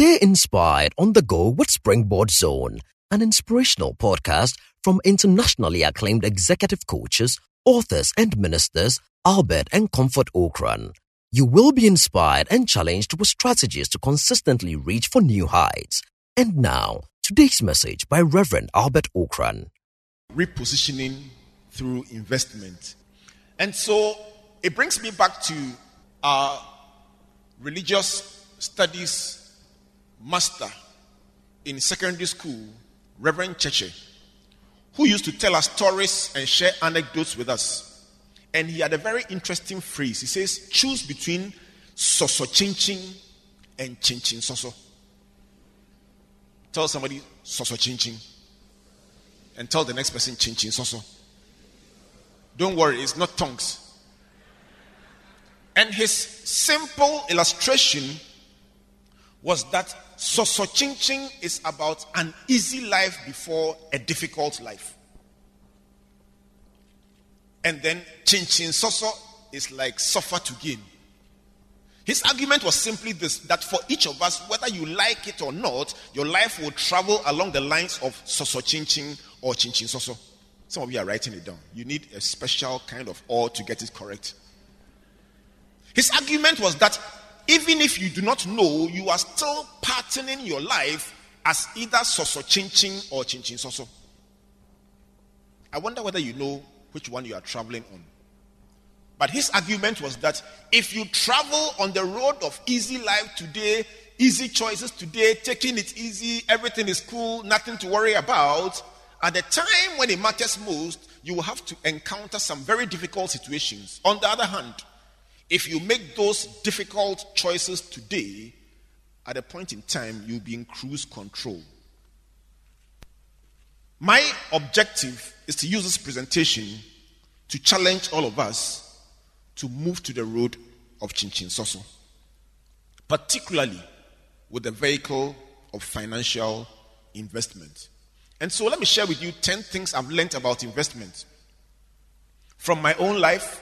Stay inspired on the go with Springboard Zone, an inspirational podcast from internationally acclaimed executive coaches, authors, and ministers Albert and Comfort Ocran. You will be inspired and challenged with strategies to consistently reach for new heights. And now, today's message by Reverend Albert Ocran. Repositioning through investment. And so it brings me back to our religious studies master in secondary school, Reverend Cheche, who used to tell us stories and share anecdotes with us. And he had a very interesting phrase. He says, choose between soso chinchin and chinchin soso. Tell somebody soso chinchin. And tell the next person chinchin soso. Don't worry, it's not tongues. And his simple illustration was that soso chinchin is about an easy life before a difficult life. And then chinchin soso is like suffer to gain. His argument was simply this that for each of us, whether you like it or not, your life will travel along the lines of soso chinchin or chinchin soso. Some of you are writing it down. You need a special kind of or to get it correct. His argument was that even if you do not know, you are still patterning your life as either soso chinchin or chinchin soso. I wonder whether you know which one you are traveling on. But his argument was that if you travel on the road of easy life today, easy choices today, taking it easy, everything is cool, nothing to worry about, at the time when it matters most, you will have to encounter some very difficult situations. On the other hand, if you make those difficult choices today, at a point in time, you'll be in cruise control. My objective is to use this presentation to challenge all of us to move to the road of Chinchin Soso, particularly with the vehicle of financial investment. And so let me share with you 10 things I've learned about investment from my own life,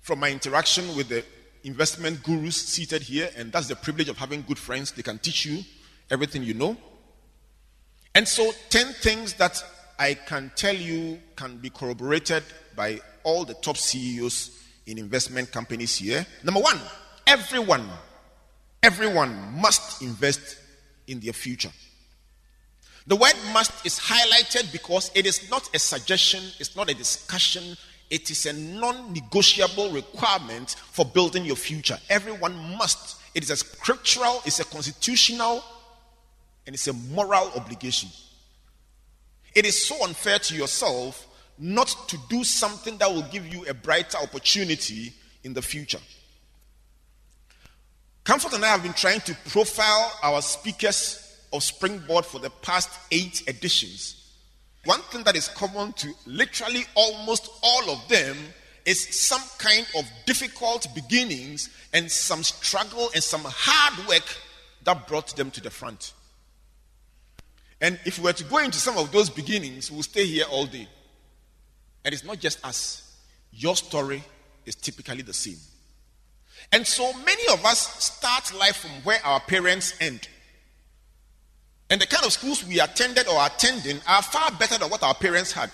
from my interaction with the investment gurus seated here, and that's the privilege of having good friends. They can teach you everything you know. And so, 10 things that I can tell you can be corroborated by all the top CEOs in investment companies here. Number one, everyone, everyone must invest in their future. The word must is highlighted because it is not a suggestion, it's not a discussion, it is a non negotiable requirement for building your future. Everyone must. It is a scriptural, it's a constitutional, and it's a moral obligation. It is so unfair to yourself not to do something that will give you a brighter opportunity in the future. Comfort and I have been trying to profile our speakers of Springboard for the past eight editions. One thing that is common to literally almost all of them is some kind of difficult beginnings and some struggle and some hard work that brought them to the front. And if we were to go into some of those beginnings, we'll stay here all day. And it's not just us, your story is typically the same. And so many of us start life from where our parents end. And the kind of schools we attended or attending are far better than what our parents had.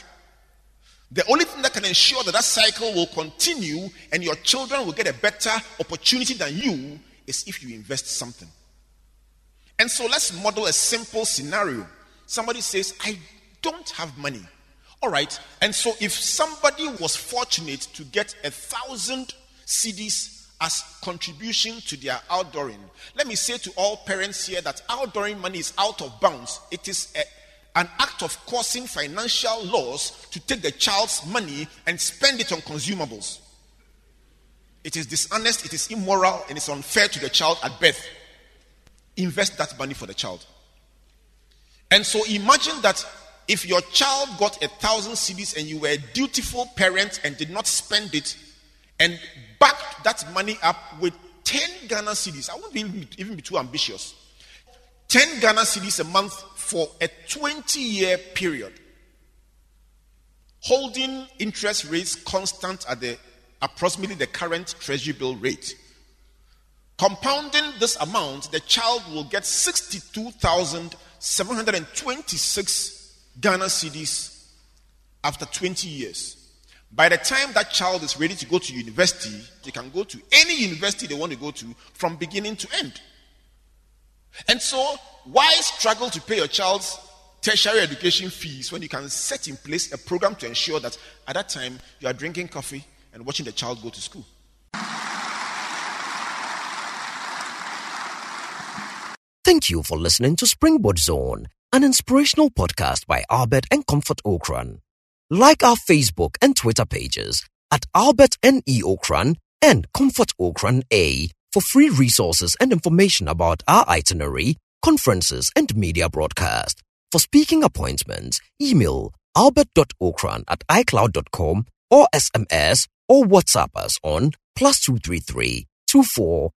The only thing that can ensure that that cycle will continue and your children will get a better opportunity than you is if you invest something. And so let's model a simple scenario. Somebody says, I don't have money. All right. And so if somebody was fortunate to get a thousand cedis as contribution to their outdooring. Let me say to all parents here that outdooring money is out of bounds. It is a, an act of causing financial loss to take the child's money and spend it on consumables. It is dishonest, it is immoral, and it's unfair to the child at birth. Invest that money for the child. And so imagine that if your child got a thousand cedis and you were a dutiful parent and did not spend it and backed that money up with 10 Ghana cedis. I even, even be too ambitious. 10 Ghana cedis a month for a 20 year period. Holding interest rates constant at the approximately the current treasury bill rate. Compounding this amount, the child will get 62,726 Ghana cedis after 20 years. By the time that child is ready to go to university, they can go to any university they want to go to from beginning to end. And so, why struggle to pay your child's tertiary education fees when you can set in place a program to ensure that at that time you are drinking coffee and watching the child go to school? Thank you for listening to Springboard Zone, an inspirational podcast by Albert and Comfort Ocran. Like our Facebook and Twitter pages at Albert N.E. Ocran and Comfort Ocran A for free resources and information about our itinerary, conferences, and media broadcast. For speaking appointments, email albert.ocran at icloud.com or SMS or WhatsApp us on plus 233 24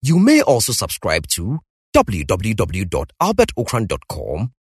You may also subscribe to www.albertocran.com,